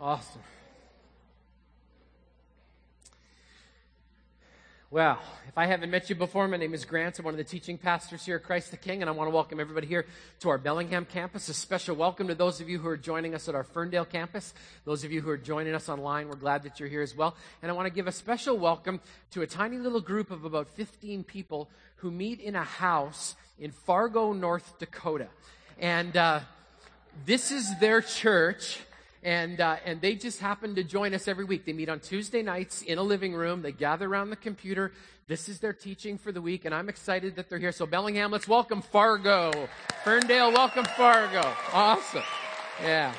Awesome. Well, if I haven't met you before, my name is Grant. I'm one of the teaching pastors here at Christ the King, and I want to welcome everybody here to our Bellingham campus. A special welcome to those of you who are joining us at our Ferndale campus. Those of you who are joining us online, we're glad that you're here as well. And I want to give a special welcome to a tiny little group of about 15 people who meet in a house in Fargo, North Dakota. And uh, this is their church and uh, and they just happen to join us every week. They meet on Tuesday nights in a living room. They gather around the computer. This is their teaching for the week, and I'm excited that they're here. So Bellingham, let's welcome Fargo. Ferndale, welcome Fargo. Awesome. Yeah.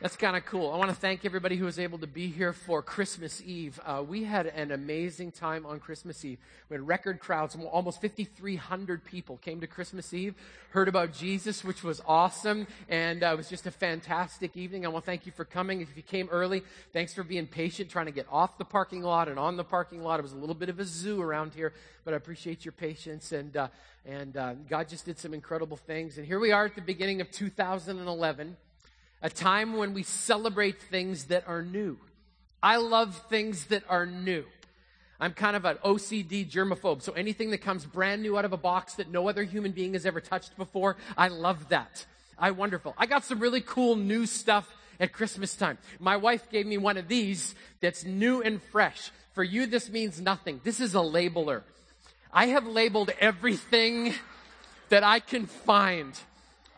That's kind of cool. I want to thank everybody who was able to be here for Christmas Eve. Uh, we had an amazing time on Christmas Eve. We had record crowds. Almost 5,300 people came to Christmas Eve, heard about Jesus, which was awesome, and uh, it was just a fantastic evening. I want to thank you for coming. If you came early, thanks for being patient, trying to get off the parking lot and on the parking lot. It was a little bit of a zoo around here, but I appreciate your patience. And uh, and uh, God just did some incredible things. And here we are at the beginning of 2011 a time when we celebrate things that are new. I love things that are new. I'm kind of an OCD germaphobe, so anything that comes brand new out of a box that no other human being has ever touched before, I love that. I wonderful. I got some really cool new stuff at Christmas time. My wife gave me one of these that's new and fresh. For you, this means nothing. This is a labeler. I have labeled everything that I can find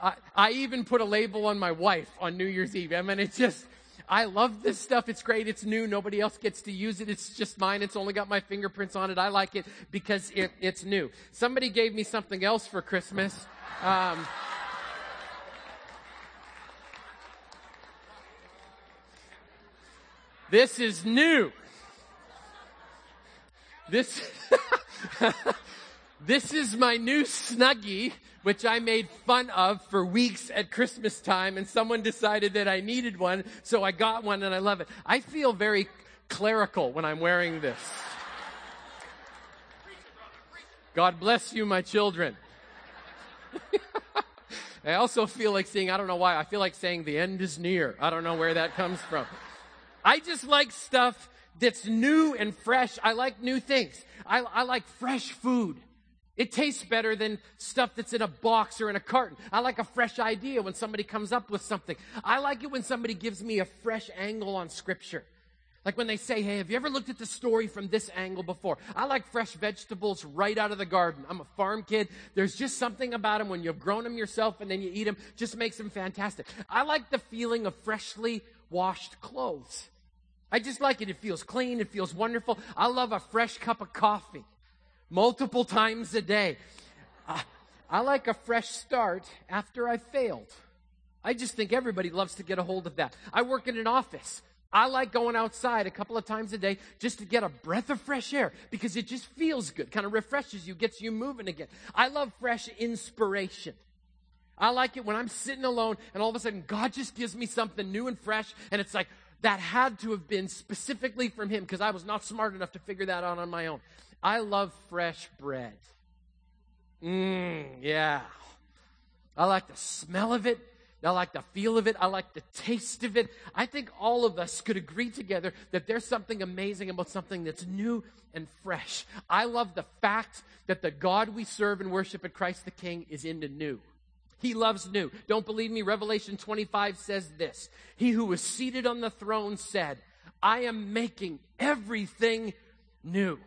I, even put a label on my wife on New Year's Eve. I mean, it's just, I love this stuff. It's great. It's new. Nobody else gets to use it. It's just mine. It's only got my fingerprints on it. I like it because it, it's new. Somebody gave me something else for Christmas. Um, this is new. This, this is my new Snuggie which I made fun of for weeks at Christmas time, and someone decided that I needed one, so I got one and I love it. I feel very clerical when I'm wearing this. God bless you, my children. I also feel like saying, I don't know why, I feel like saying the end is near. I don't know where that comes from. I just like stuff that's new and fresh. I like new things. I, I like fresh food. It tastes better than stuff that's in a box or in a carton. I like a fresh idea when somebody comes up with something. I like it when somebody gives me a fresh angle on scripture. Like when they say, hey, have you ever looked at the story from this angle before? I like fresh vegetables right out of the garden. I'm a farm kid. There's just something about them when you've grown them yourself and then you eat them, just makes them fantastic. I like the feeling of freshly washed clothes. I just like it. It feels clean. It feels wonderful. I love a fresh cup of coffee multiple times a day. I, I like a fresh start after I failed. I just think everybody loves to get a hold of that. I work in an office. I like going outside a couple of times a day just to get a breath of fresh air because it just feels good, kind of refreshes you, gets you moving again. I love fresh inspiration. I like it when I'm sitting alone and all of a sudden God just gives me something new and fresh and it's like, that had to have been specifically from Him because I was not smart enough to figure that out on my own. I love fresh bread. Mmm, yeah. I like the smell of it. I like the feel of it. I like the taste of it. I think all of us could agree together that there's something amazing about something that's new and fresh. I love the fact that the God we serve and worship at Christ the King is into new. He loves new. Don't believe me? Revelation 25 says this He who was seated on the throne said, I am making everything new.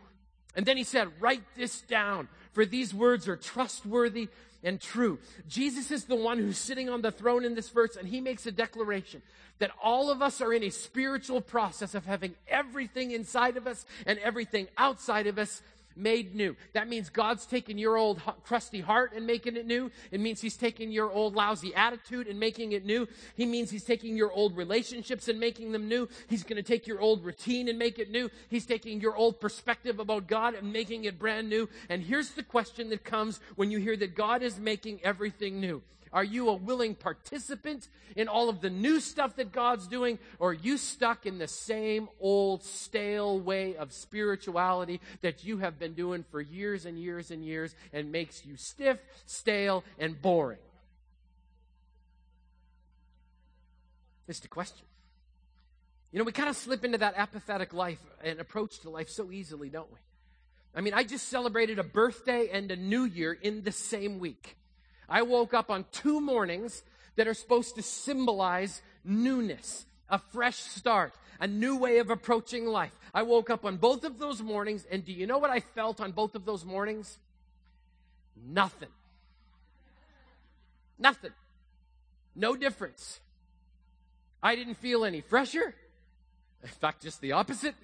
And then he said, Write this down, for these words are trustworthy and true. Jesus is the one who's sitting on the throne in this verse, and he makes a declaration that all of us are in a spiritual process of having everything inside of us and everything outside of us made new. That means God's taking your old crusty heart and making it new. It means He's taking your old lousy attitude and making it new. He means He's taking your old relationships and making them new. He's going to take your old routine and make it new. He's taking your old perspective about God and making it brand new. And here's the question that comes when you hear that God is making everything new. Are you a willing participant in all of the new stuff that God's doing? Or are you stuck in the same old stale way of spirituality that you have been doing for years and years and years and makes you stiff, stale, and boring? is to question. You know, we kind of slip into that apathetic life and approach to life so easily, don't we? I mean, I just celebrated a birthday and a new year in the same week. I woke up on two mornings that are supposed to symbolize newness, a fresh start, a new way of approaching life. I woke up on both of those mornings, and do you know what I felt on both of those mornings? Nothing. Nothing. No difference. I didn't feel any fresher. In fact, just the opposite.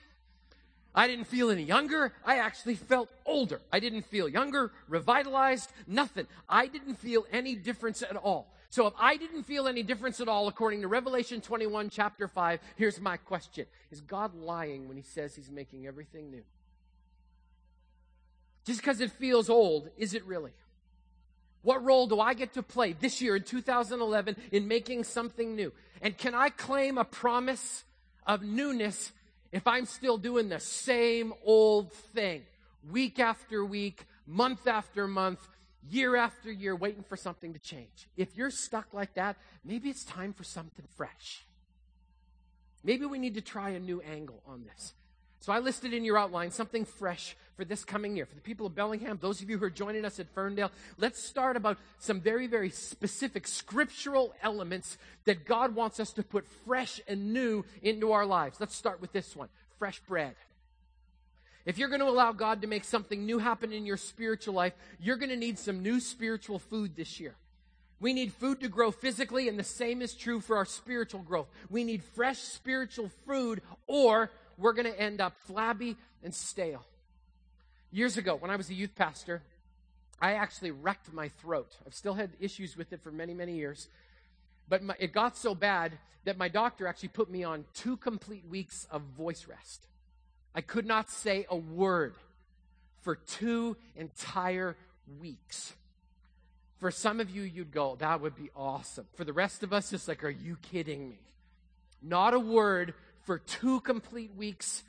I didn't feel any younger. I actually felt older. I didn't feel younger, revitalized, nothing. I didn't feel any difference at all. So if I didn't feel any difference at all, according to Revelation 21, chapter 5, here's my question Is God lying when he says he's making everything new? Just because it feels old, is it really? What role do I get to play this year in 2011 in making something new? And can I claim a promise of newness if I'm still doing the same old thing week after week, month after month, year after year, waiting for something to change. If you're stuck like that, maybe it's time for something fresh. Maybe we need to try a new angle on this. So I listed in your outline something fresh for this coming year. For the people of Bellingham, those of you who are joining us at Ferndale, let's start about some very, very specific scriptural elements that God wants us to put fresh and new into our lives. Let's start with this one fresh bread. If you're going to allow God to make something new happen in your spiritual life, you're going to need some new spiritual food this year. We need food to grow physically, and the same is true for our spiritual growth. We need fresh spiritual food, or we're going to end up flabby and stale. Years ago, when I was a youth pastor, I actually wrecked my throat. I've still had issues with it for many, many years. But my, it got so bad that my doctor actually put me on two complete weeks of voice rest. I could not say a word for two entire weeks. For some of you, you'd go, that would be awesome. For the rest of us, it's like, are you kidding me? Not a word for two complete weeks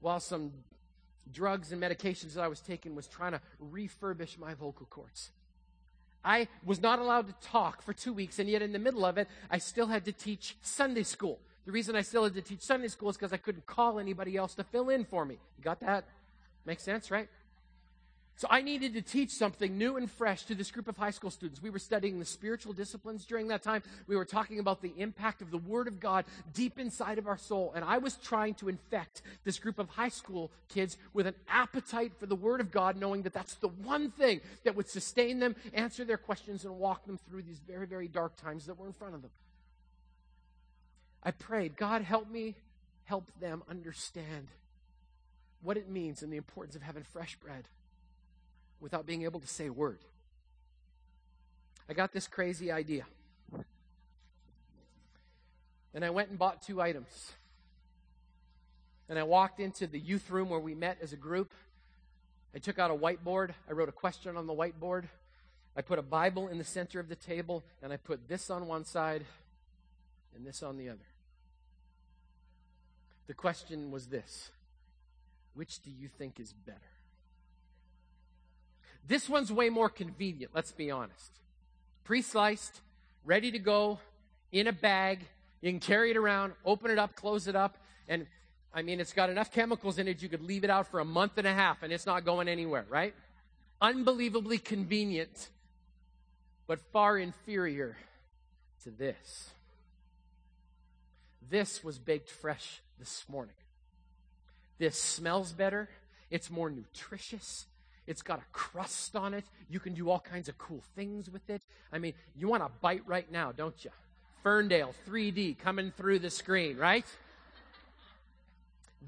while some drugs and medications that I was taking was trying to refurbish my vocal cords. I was not allowed to talk for two weeks, and yet in the middle of it, I still had to teach Sunday school. The reason I still had to teach Sunday school is because I couldn't call anybody else to fill in for me. You got that? Makes sense, right? So I needed to teach something new and fresh to this group of high school students. We were studying the spiritual disciplines during that time. We were talking about the impact of the Word of God deep inside of our soul. And I was trying to infect this group of high school kids with an appetite for the Word of God, knowing that that's the one thing that would sustain them, answer their questions, and walk them through these very, very dark times that were in front of them. I prayed, God, help me help them understand what it means and the importance of having fresh bread without being able to say a word. I got this crazy idea. And I went and bought two items. And I walked into the youth room where we met as a group. I took out a whiteboard. I wrote a question on the whiteboard. I put a Bible in the center of the table, and I put this on one side and this on the other. The question was this Which do you think is better? This one's way more convenient, let's be honest. Pre sliced, ready to go, in a bag. You can carry it around, open it up, close it up, and I mean, it's got enough chemicals in it you could leave it out for a month and a half and it's not going anywhere, right? Unbelievably convenient, but far inferior to this. This was baked fresh this morning. This smells better. It's more nutritious. It's got a crust on it. You can do all kinds of cool things with it. I mean, you want to bite right now, don't you? Ferndale 3D coming through the screen, right?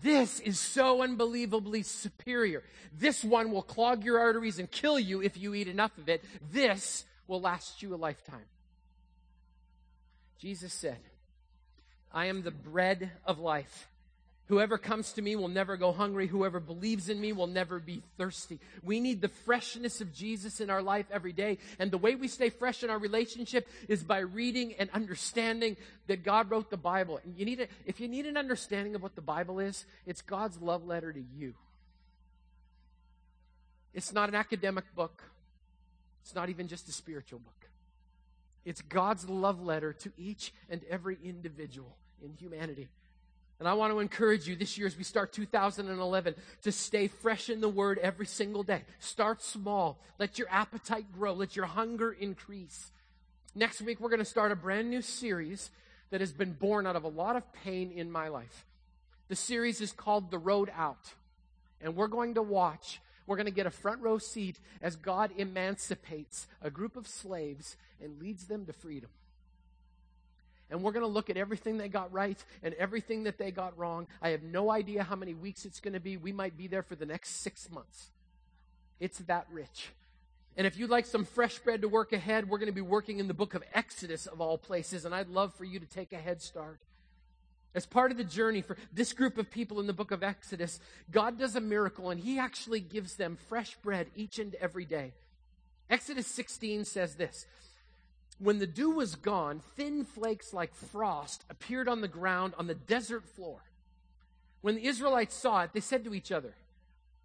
This is so unbelievably superior. This one will clog your arteries and kill you if you eat enough of it. This will last you a lifetime. Jesus said, I am the bread of life. Whoever comes to me will never go hungry. Whoever believes in me will never be thirsty. We need the freshness of Jesus in our life every day. And the way we stay fresh in our relationship is by reading and understanding that God wrote the Bible. You need a, if you need an understanding of what the Bible is, it's God's love letter to you. It's not an academic book. It's not even just a spiritual book. It's God's love letter to each and every individual in humanity. And I want to encourage you this year as we start 2011 to stay fresh in the Word every single day. Start small. Let your appetite grow. Let your hunger increase. Next week, we're going to start a brand new series that has been born out of a lot of pain in my life. The series is called The Road Out. And we're going to watch, we're going to get a front row seat as God emancipates a group of slaves and leads them to freedom. And we're going to look at everything they got right and everything that they got wrong. I have no idea how many weeks it's going to be. We might be there for the next six months. It's that rich. And if you'd like some fresh bread to work ahead, we're going to be working in the book of Exodus of all places, and I'd love for you to take a head start. As part of the journey for this group of people in the book of Exodus, God does a miracle and He actually gives them fresh bread each and every day. Exodus 16 says this When the dew was gone, thin flakes like frost appeared on the ground on the desert floor. When the Israelites saw it, they said to each other,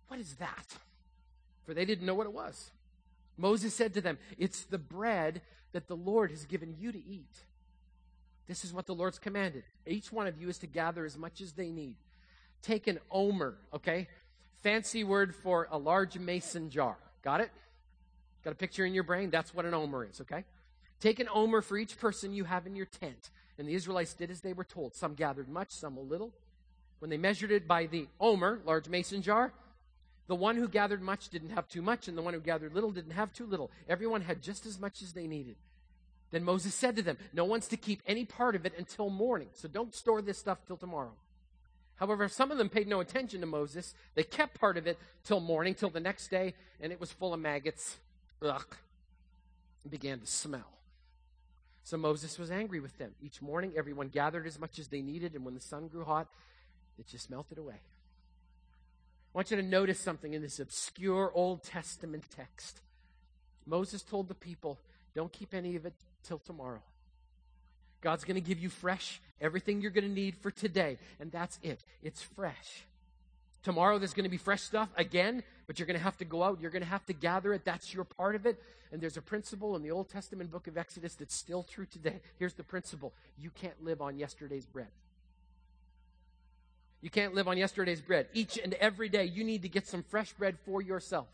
What is that? For they didn't know what it was. Moses said to them, It's the bread that the Lord has given you to eat. This is what the Lord's commanded. Each one of you is to gather as much as they need. Take an omer, okay? Fancy word for a large mason jar. Got it? Got a picture in your brain? That's what an omer is, okay? Take an omer for each person you have in your tent. And the Israelites did as they were told. Some gathered much, some a little. When they measured it by the omer, large mason jar, the one who gathered much didn't have too much, and the one who gathered little didn't have too little. Everyone had just as much as they needed. Then Moses said to them, No one's to keep any part of it until morning, so don't store this stuff till tomorrow. However, some of them paid no attention to Moses. They kept part of it till morning, till the next day, and it was full of maggots. Ugh. It began to smell. So Moses was angry with them. Each morning, everyone gathered as much as they needed, and when the sun grew hot, it just melted away. I want you to notice something in this obscure Old Testament text. Moses told the people, Don't keep any of it till tomorrow. God's going to give you fresh, everything you're going to need for today. And that's it. It's fresh. Tomorrow there's going to be fresh stuff again, but you're going to have to go out. You're going to have to gather it. That's your part of it. And there's a principle in the Old Testament book of Exodus that's still true today. Here's the principle you can't live on yesterday's bread. You can't live on yesterday's bread. Each and every day, you need to get some fresh bread for yourself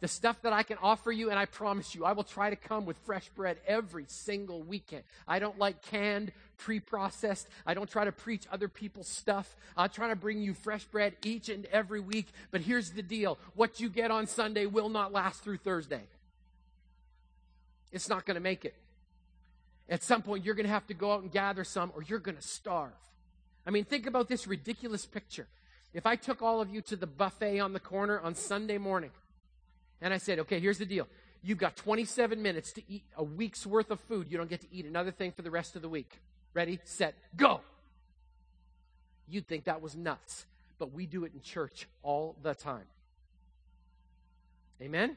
the stuff that I can offer you, and I promise you, I will try to come with fresh bread every single weekend. I don't like canned, pre processed. I don't try to preach other people's stuff. I'll try to bring you fresh bread each and every week. But here's the deal what you get on Sunday will not last through Thursday. It's not going to make it. At some point, you're going to have to go out and gather some, or you're going to starve. I mean, think about this ridiculous picture. If I took all of you to the buffet on the corner on Sunday morning, and I said, okay, here's the deal. You've got 27 minutes to eat a week's worth of food. You don't get to eat another thing for the rest of the week. Ready, set, go. You'd think that was nuts, but we do it in church all the time. Amen?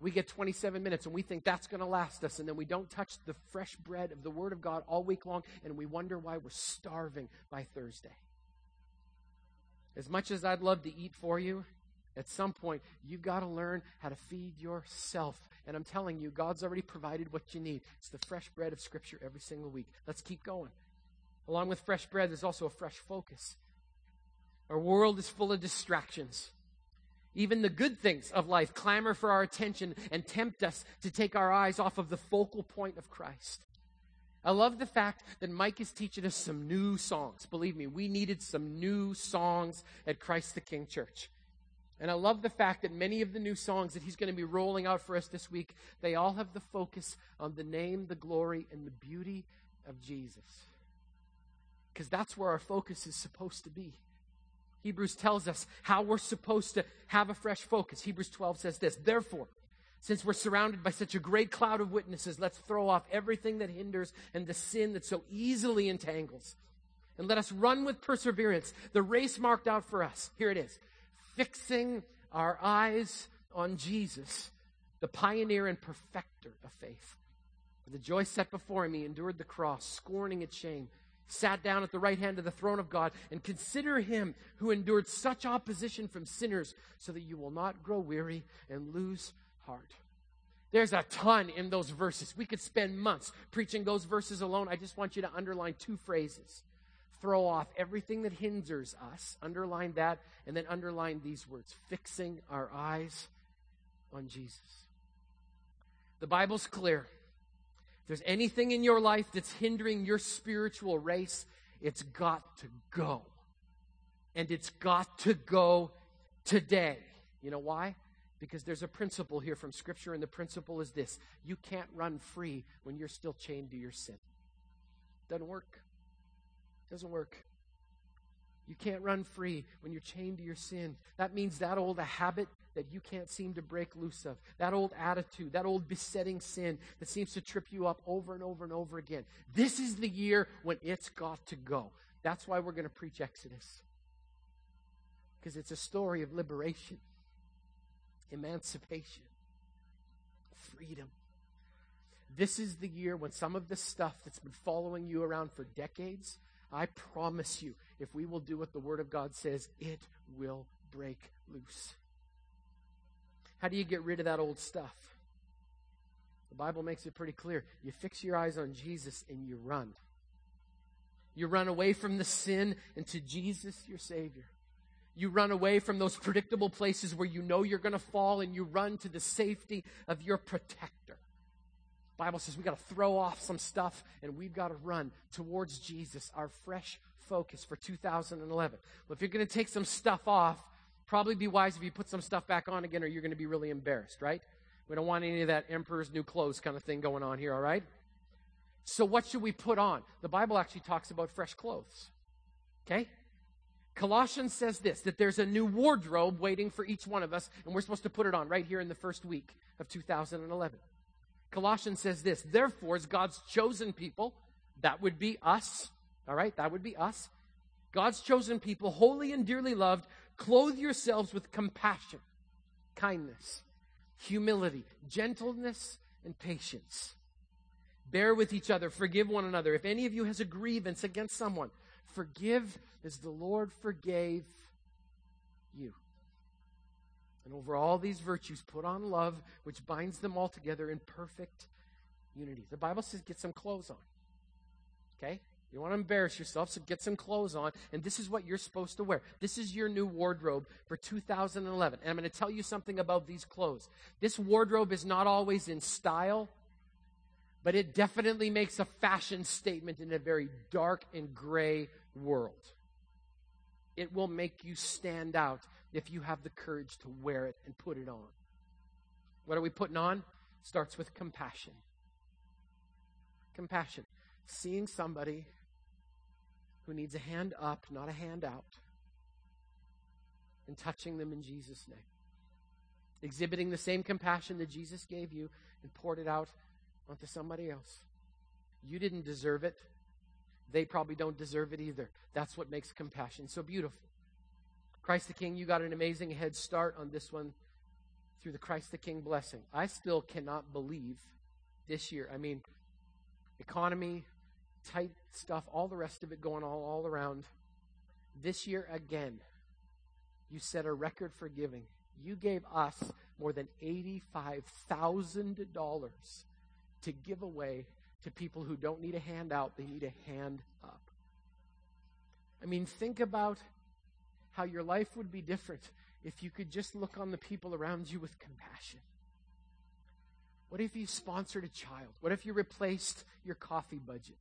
We get 27 minutes and we think that's going to last us, and then we don't touch the fresh bread of the Word of God all week long, and we wonder why we're starving by Thursday. As much as I'd love to eat for you, at some point, you've got to learn how to feed yourself. And I'm telling you, God's already provided what you need. It's the fresh bread of Scripture every single week. Let's keep going. Along with fresh bread, there's also a fresh focus. Our world is full of distractions. Even the good things of life clamor for our attention and tempt us to take our eyes off of the focal point of Christ. I love the fact that Mike is teaching us some new songs. Believe me, we needed some new songs at Christ the King Church. And I love the fact that many of the new songs that he's going to be rolling out for us this week, they all have the focus on the name, the glory, and the beauty of Jesus. Because that's where our focus is supposed to be. Hebrews tells us how we're supposed to have a fresh focus. Hebrews 12 says this Therefore, since we're surrounded by such a great cloud of witnesses, let's throw off everything that hinders and the sin that so easily entangles. And let us run with perseverance the race marked out for us. Here it is fixing our eyes on Jesus, the pioneer and perfecter of faith. For the joy set before him, he endured the cross, scorning its shame, sat down at the right hand of the throne of God, and consider him who endured such opposition from sinners, so that you will not grow weary and lose heart. There's a ton in those verses. We could spend months preaching those verses alone. I just want you to underline two phrases. Throw off everything that hinders us, underline that, and then underline these words fixing our eyes on Jesus. The Bible's clear. If there's anything in your life that's hindering your spiritual race, it's got to go. And it's got to go today. You know why? Because there's a principle here from Scripture, and the principle is this you can't run free when you're still chained to your sin. Doesn't work. Doesn't work. You can't run free when you're chained to your sin. That means that old habit that you can't seem to break loose of, that old attitude, that old besetting sin that seems to trip you up over and over and over again. This is the year when it's got to go. That's why we're going to preach Exodus. Because it's a story of liberation, emancipation, freedom. This is the year when some of the stuff that's been following you around for decades, I promise you, if we will do what the Word of God says, it will break loose. How do you get rid of that old stuff? The Bible makes it pretty clear. You fix your eyes on Jesus and you run. You run away from the sin and to Jesus, your Savior. You run away from those predictable places where you know you're going to fall and you run to the safety of your protector. Bible says we got to throw off some stuff and we've got to run towards Jesus, our fresh focus for 2011. Well, if you're going to take some stuff off, Probably be wise if you put some stuff back on again, or you're going to be really embarrassed, right? We don't want any of that emperor's new clothes kind of thing going on here, all right? So, what should we put on? The Bible actually talks about fresh clothes. Okay? Colossians says this that there's a new wardrobe waiting for each one of us, and we're supposed to put it on right here in the first week of 2011. Colossians says this Therefore, as God's chosen people, that would be us, all right? That would be us. God's chosen people, holy and dearly loved, Clothe yourselves with compassion, kindness, humility, gentleness, and patience. Bear with each other. Forgive one another. If any of you has a grievance against someone, forgive as the Lord forgave you. And over all these virtues, put on love, which binds them all together in perfect unity. The Bible says get some clothes on. Okay? You want to embarrass yourself, so get some clothes on. And this is what you're supposed to wear. This is your new wardrobe for 2011. And I'm going to tell you something about these clothes. This wardrobe is not always in style, but it definitely makes a fashion statement in a very dark and gray world. It will make you stand out if you have the courage to wear it and put it on. What are we putting on? Starts with compassion. Compassion. Seeing somebody who needs a hand up, not a hand out, and touching them in Jesus' name. Exhibiting the same compassion that Jesus gave you and poured it out onto somebody else. You didn't deserve it. They probably don't deserve it either. That's what makes compassion so beautiful. Christ the King, you got an amazing head start on this one through the Christ the King blessing. I still cannot believe this year. I mean, economy, tight stuff, all the rest of it going all, all around. This year, again, you set a record for giving. You gave us more than $85,000 to give away to people who don't need a handout, they need a hand up. I mean, think about how your life would be different if you could just look on the people around you with compassion. What if you sponsored a child? What if you replaced your coffee budget?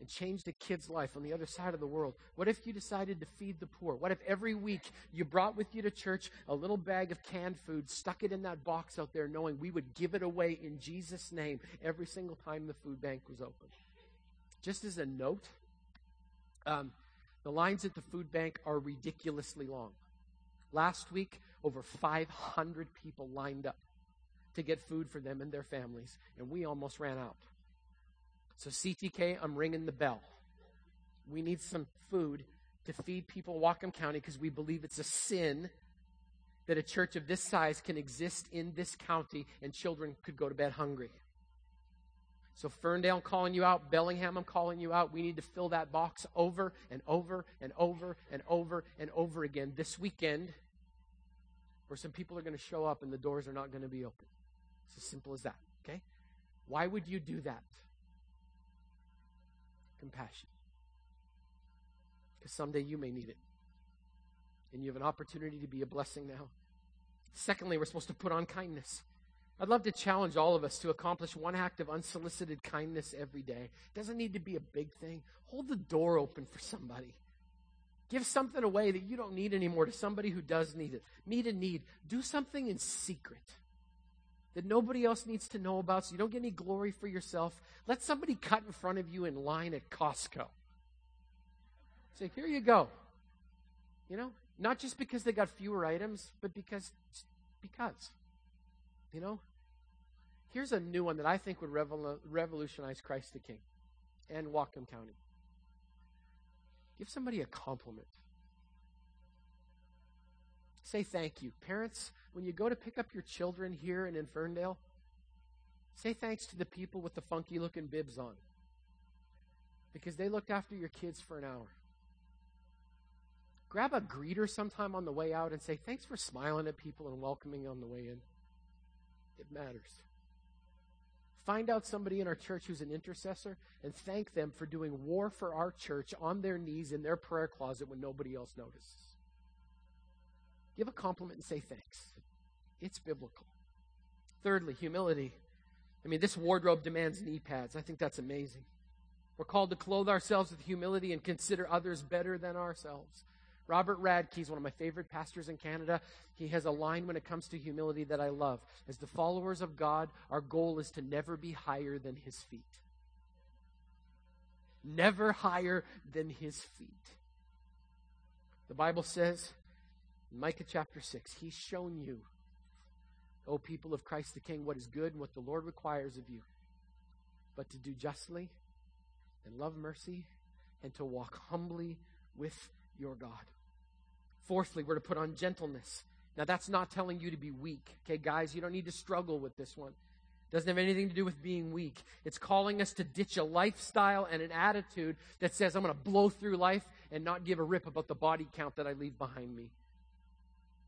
and changed a kid's life on the other side of the world? What if you decided to feed the poor? What if every week you brought with you to church a little bag of canned food, stuck it in that box out there, knowing we would give it away in Jesus' name every single time the food bank was open? Just as a note, um, the lines at the food bank are ridiculously long. Last week, over 500 people lined up to get food for them and their families, and we almost ran out. So, CTK, I'm ringing the bell. We need some food to feed people in Whatcom County because we believe it's a sin that a church of this size can exist in this county and children could go to bed hungry. So, Ferndale, I'm calling you out. Bellingham, I'm calling you out. We need to fill that box over and over and over and over and over again this weekend, where some people are going to show up and the doors are not going to be open. It's as simple as that, okay? Why would you do that? Compassion. Because someday you may need it. And you have an opportunity to be a blessing now. Secondly, we're supposed to put on kindness. I'd love to challenge all of us to accomplish one act of unsolicited kindness every day. It doesn't need to be a big thing. Hold the door open for somebody. Give something away that you don't need anymore to somebody who does need it. Meet a need. Do something in secret that nobody else needs to know about so you don't get any glory for yourself. Let somebody cut in front of you in line at Costco. Say, here you go. You know, not just because they got fewer items, but because, because. You know, Here's a new one that I think would revol- revolutionize Christ the King and Whatcom County. Give somebody a compliment. Say thank you. Parents, when you go to pick up your children here in Ferndale, say thanks to the people with the funky looking bibs on because they looked after your kids for an hour. Grab a greeter sometime on the way out and say thanks for smiling at people and welcoming on the way in. It matters. Find out somebody in our church who's an intercessor and thank them for doing war for our church on their knees in their prayer closet when nobody else notices. Give a compliment and say thanks. It's biblical. Thirdly, humility. I mean, this wardrobe demands knee pads. I think that's amazing. We're called to clothe ourselves with humility and consider others better than ourselves. Robert Radke is one of my favorite pastors in Canada. He has a line when it comes to humility that I love. As the followers of God, our goal is to never be higher than his feet. Never higher than his feet. The Bible says in Micah chapter 6, He's shown you, O people of Christ the King, what is good and what the Lord requires of you, but to do justly and love mercy and to walk humbly with your God. Fourthly, we're to put on gentleness. Now, that's not telling you to be weak. Okay, guys, you don't need to struggle with this one. Doesn't have anything to do with being weak. It's calling us to ditch a lifestyle and an attitude that says, I'm going to blow through life and not give a rip about the body count that I leave behind me.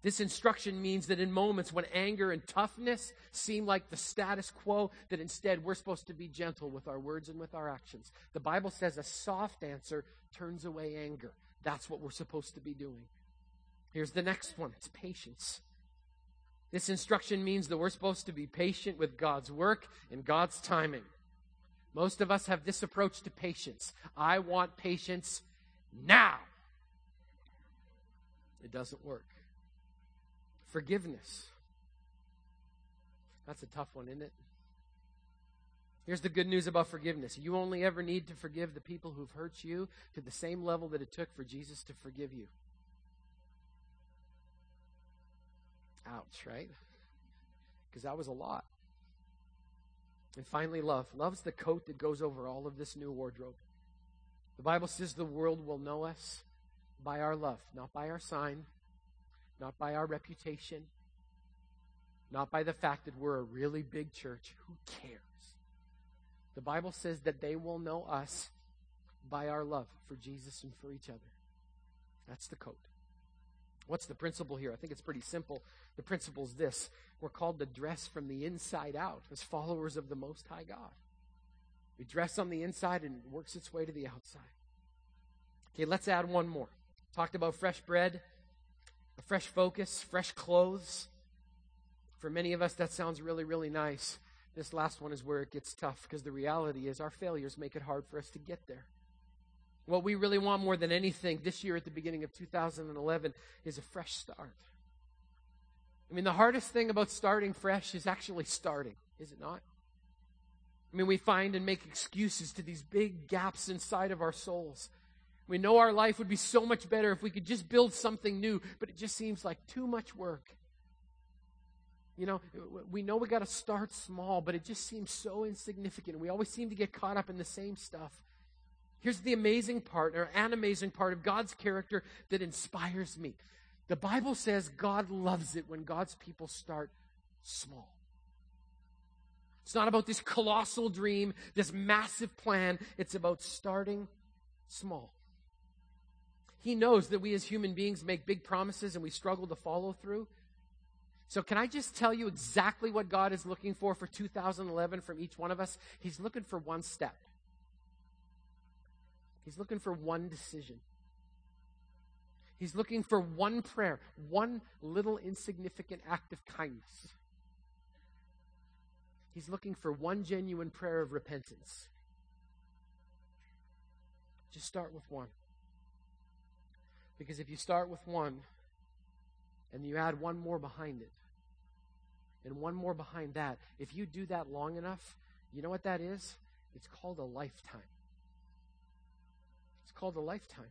This instruction means that in moments when anger and toughness seem like the status quo, that instead we're supposed to be gentle with our words and with our actions. The Bible says a soft answer turns away anger. That's what we're supposed to be doing. Here's the next one it's patience. This instruction means that we're supposed to be patient with God's work and God's timing. Most of us have this approach to patience. I want patience now. It doesn't work. Forgiveness. That's a tough one, isn't it? Here's the good news about forgiveness. You only ever need to forgive the people who've hurt you to the same level that it took for Jesus to forgive you. Ouch, right? Because that was a lot. And finally, love. Love's the coat that goes over all of this new wardrobe. The Bible says the world will know us by our love, not by our sign, not by our reputation, not by the fact that we're a really big church. Who cares? The Bible says that they will know us by our love for Jesus and for each other. That's the coat. What's the principle here? I think it's pretty simple. The principle is this we're called to dress from the inside out as followers of the Most High God. We dress on the inside and it works its way to the outside. Okay, let's add one more. Talked about fresh bread, a fresh focus, fresh clothes. For many of us, that sounds really, really nice. This last one is where it gets tough because the reality is our failures make it hard for us to get there. What we really want more than anything this year at the beginning of 2011 is a fresh start. I mean, the hardest thing about starting fresh is actually starting, is it not? I mean, we find and make excuses to these big gaps inside of our souls. We know our life would be so much better if we could just build something new, but it just seems like too much work. You know, we know we got to start small, but it just seems so insignificant. We always seem to get caught up in the same stuff. Here's the amazing part, or an amazing part of God's character that inspires me. The Bible says God loves it when God's people start small. It's not about this colossal dream, this massive plan. It's about starting small. He knows that we as human beings make big promises and we struggle to follow through. So, can I just tell you exactly what God is looking for for 2011 from each one of us? He's looking for one step, He's looking for one decision. He's looking for one prayer, one little insignificant act of kindness. He's looking for one genuine prayer of repentance. Just start with one. Because if you start with one and you add one more behind it, and one more behind that, if you do that long enough, you know what that is? It's called a lifetime. It's called a lifetime.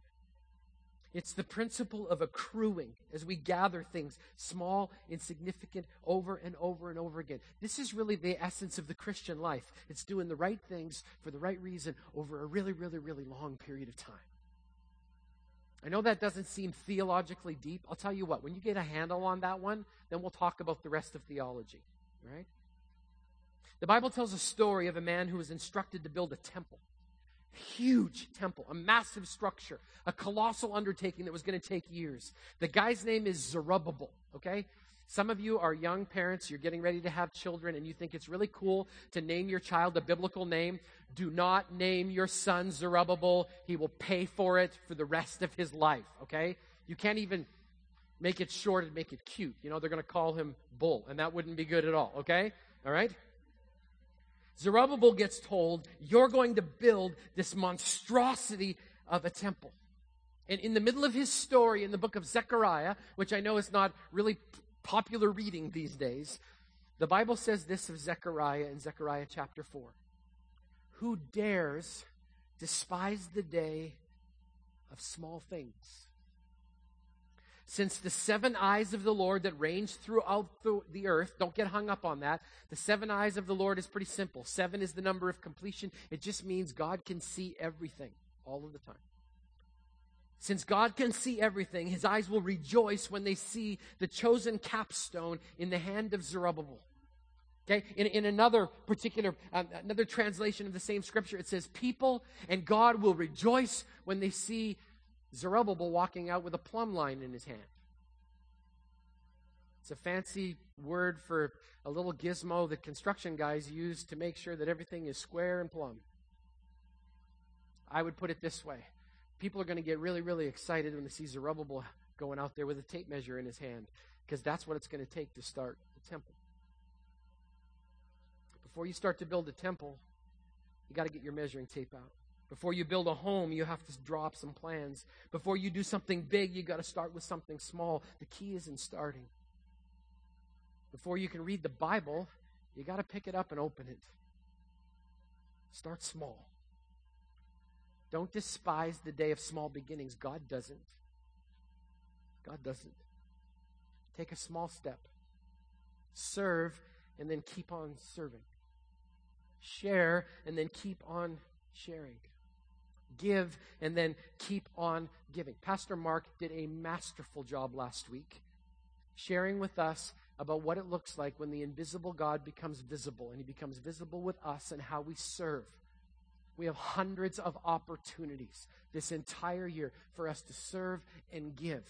It's the principle of accruing as we gather things, small, insignificant, over and over and over again. This is really the essence of the Christian life. It's doing the right things for the right reason over a really, really, really long period of time. I know that doesn't seem theologically deep. I'll tell you what, when you get a handle on that one, then we'll talk about the rest of theology, right? The Bible tells a story of a man who was instructed to build a temple huge temple, a massive structure, a colossal undertaking that was going to take years. The guy's name is Zerubbabel, okay? Some of you are young parents, you're getting ready to have children, and you think it's really cool to name your child a biblical name. Do not name your son Zerubbabel. He will pay for it for the rest of his life, okay? You can't even make it short and make it cute. You know, they're going to call him Bull, and that wouldn't be good at all, okay? All right? Zerubbabel gets told, You're going to build this monstrosity of a temple. And in the middle of his story in the book of Zechariah, which I know is not really popular reading these days, the Bible says this of Zechariah in Zechariah chapter 4 Who dares despise the day of small things? Since the seven eyes of the Lord that range throughout the earth, don't get hung up on that. The seven eyes of the Lord is pretty simple. Seven is the number of completion. It just means God can see everything all of the time. Since God can see everything, his eyes will rejoice when they see the chosen capstone in the hand of Zerubbabel. Okay, in, in another particular, um, another translation of the same scripture, it says, People and God will rejoice when they see Zerubbabel walking out with a plumb line in his hand. It's a fancy word for a little gizmo that construction guys use to make sure that everything is square and plumb. I would put it this way people are going to get really, really excited when they see Zerubbabel going out there with a tape measure in his hand, because that's what it's going to take to start the temple. Before you start to build a temple, you got to get your measuring tape out. Before you build a home, you have to draw up some plans. Before you do something big, you got to start with something small. The key is in starting. Before you can read the Bible, you got to pick it up and open it. Start small. Don't despise the day of small beginnings. God doesn't. God doesn't. Take a small step. Serve and then keep on serving. Share and then keep on sharing give, and then keep on giving. Pastor Mark did a masterful job last week sharing with us about what it looks like when the invisible God becomes visible, and he becomes visible with us and how we serve. We have hundreds of opportunities this entire year for us to serve and give.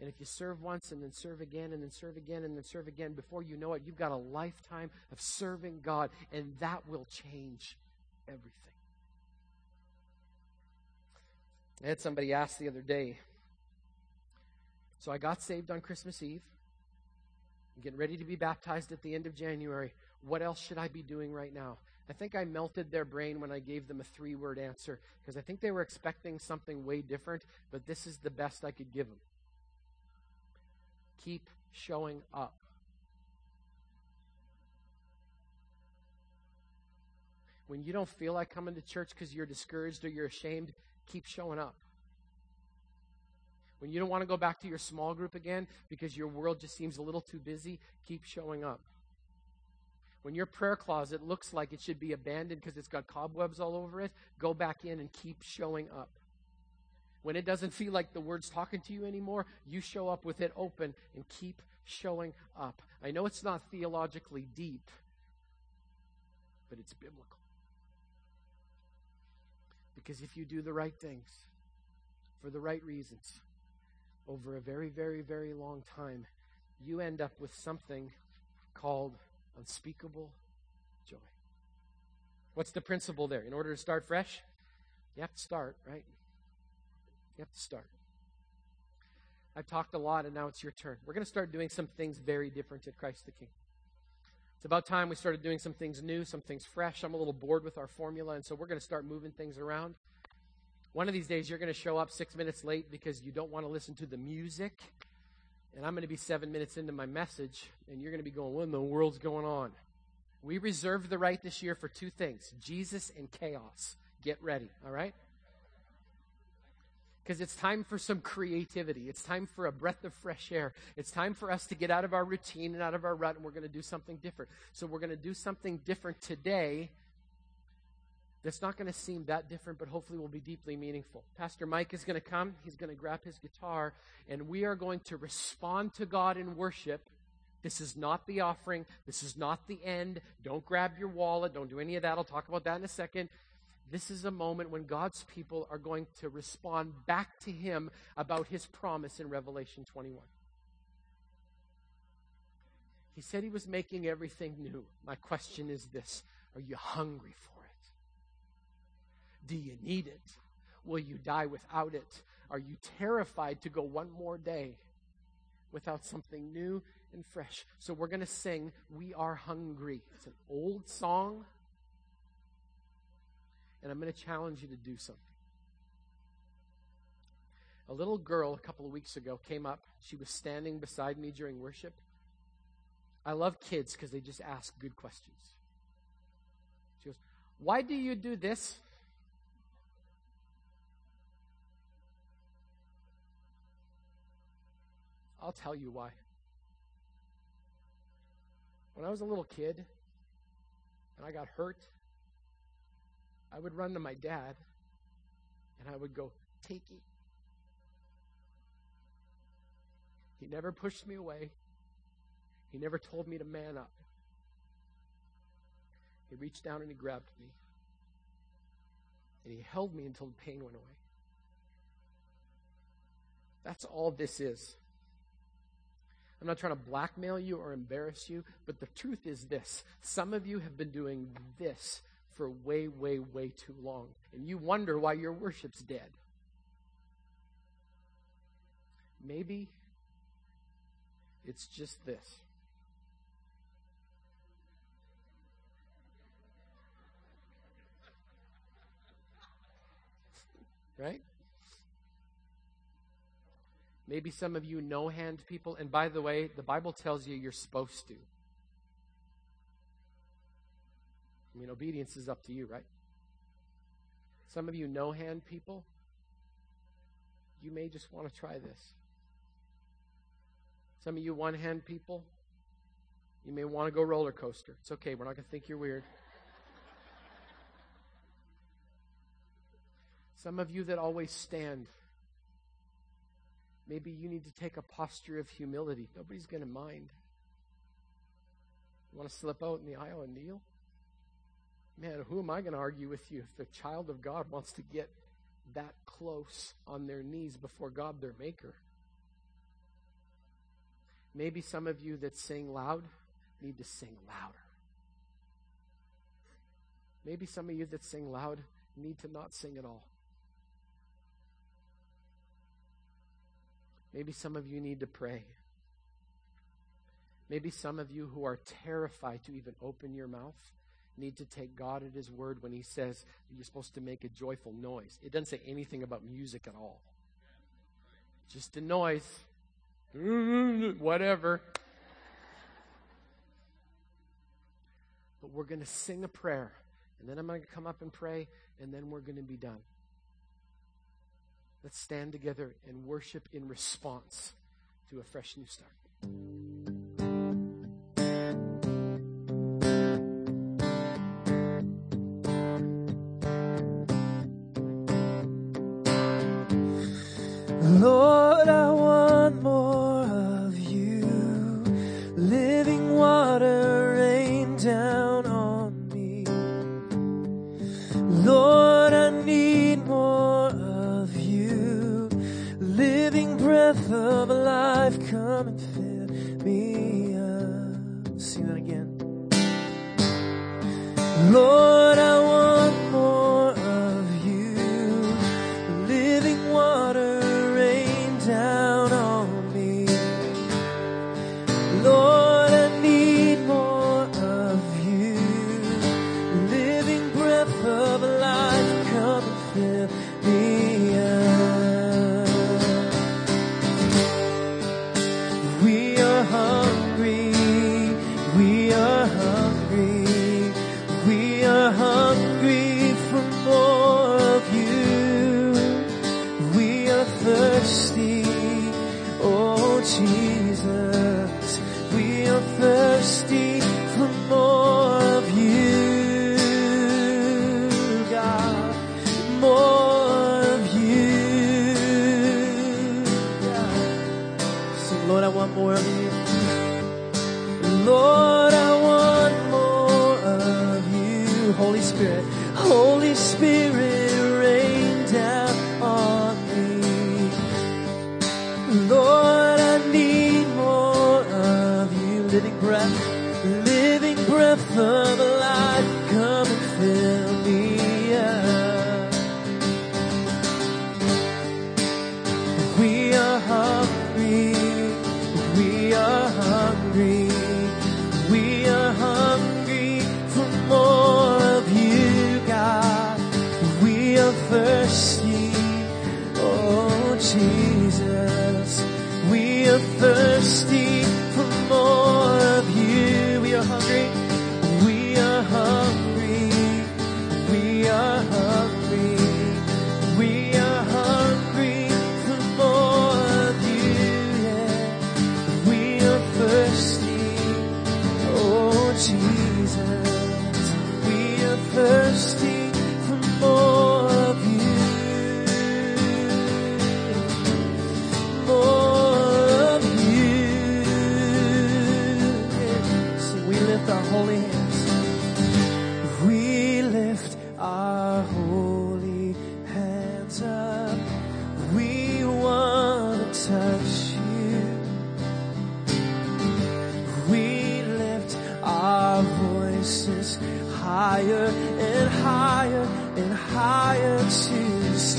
And if you serve once and then serve again and then serve again and then serve again, before you know it, you've got a lifetime of serving God, and that will change everything. I had somebody ask the other day. So I got saved on Christmas Eve. I'm getting ready to be baptized at the end of January. What else should I be doing right now? I think I melted their brain when I gave them a three word answer because I think they were expecting something way different, but this is the best I could give them. Keep showing up. When you don't feel like coming to church because you're discouraged or you're ashamed, keep showing up. When you don't want to go back to your small group again because your world just seems a little too busy, keep showing up. When your prayer closet looks like it should be abandoned because it's got cobwebs all over it, go back in and keep showing up. When it doesn't feel like the word's talking to you anymore, you show up with it open and keep showing up. I know it's not theologically deep, but it's biblical. Because if you do the right things for the right reasons over a very, very, very long time, you end up with something called unspeakable joy. What's the principle there? In order to start fresh, you have to start, right? You have to start. I've talked a lot, and now it's your turn. We're going to start doing some things very different at Christ the King. It's about time we started doing some things new, some things fresh. I'm a little bored with our formula, and so we're going to start moving things around. One of these days, you're going to show up six minutes late because you don't want to listen to the music. And I'm going to be seven minutes into my message, and you're going to be going, What in the world's going on? We reserved the right this year for two things Jesus and chaos. Get ready, all right? Because it's time for some creativity. It's time for a breath of fresh air. It's time for us to get out of our routine and out of our rut, and we're going to do something different. So, we're going to do something different today that's not going to seem that different, but hopefully will be deeply meaningful. Pastor Mike is going to come, he's going to grab his guitar, and we are going to respond to God in worship. This is not the offering. This is not the end. Don't grab your wallet. Don't do any of that. I'll talk about that in a second. This is a moment when God's people are going to respond back to Him about His promise in Revelation 21. He said He was making everything new. My question is this Are you hungry for it? Do you need it? Will you die without it? Are you terrified to go one more day without something new and fresh? So we're going to sing, We Are Hungry. It's an old song and I'm going to challenge you to do something. A little girl a couple of weeks ago came up. She was standing beside me during worship. I love kids because they just ask good questions. She goes, Why do you do this? I'll tell you why. When I was a little kid and I got hurt I would run to my dad and I would go, Take it. He never pushed me away. He never told me to man up. He reached down and he grabbed me. And he held me until the pain went away. That's all this is. I'm not trying to blackmail you or embarrass you, but the truth is this. Some of you have been doing this for way, way, way too long. And you wonder why your worship's dead. Maybe it's just this. Right? Maybe some of you no hand people. And by the way, the Bible tells you you're supposed to. I mean, obedience is up to you, right? Some of you no hand people, you may just want to try this. Some of you one hand people, you may want to go roller coaster. It's okay, we're not going to think you're weird. Some of you that always stand, maybe you need to take a posture of humility. Nobody's going to mind. You want to slip out in the aisle and kneel? Man, who am I going to argue with you if the child of God wants to get that close on their knees before God, their maker? Maybe some of you that sing loud need to sing louder. Maybe some of you that sing loud need to not sing at all. Maybe some of you need to pray. Maybe some of you who are terrified to even open your mouth need to take God at His word when He says you're supposed to make a joyful noise. It doesn't say anything about music at all. Just a noise. Whatever. But we're going to sing a prayer. And then I'm going to come up and pray. And then we're going to be done. Let's stand together and worship in response to a fresh new start. Of life come and fill me up. Sing that again. Lord,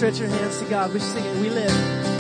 stretch your hands to God. We're singing. We lift.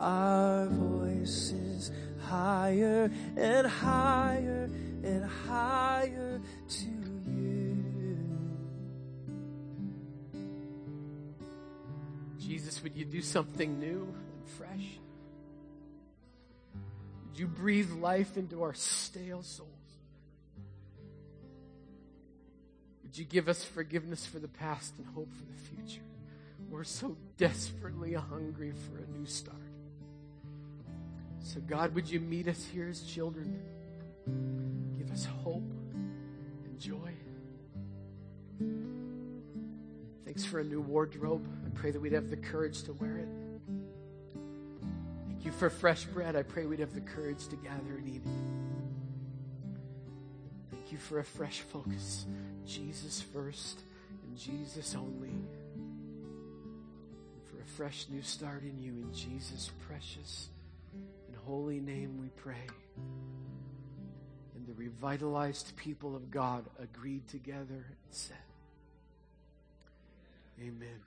Our voices higher and higher and higher to you. Jesus, would you do something new and fresh? Would you breathe life into our stale souls? Would you give us forgiveness for the past and hope for the future? We're so desperately hungry for a new start. So, God, would you meet us here as children? Give us hope and joy. Thanks for a new wardrobe. I pray that we'd have the courage to wear it. Thank you for fresh bread. I pray we'd have the courage to gather and eat it. Thank you for a fresh focus. Jesus first and Jesus only. For a fresh new start in you. In Jesus' precious holy name we pray. And the revitalized people of God agreed together and said, Amen.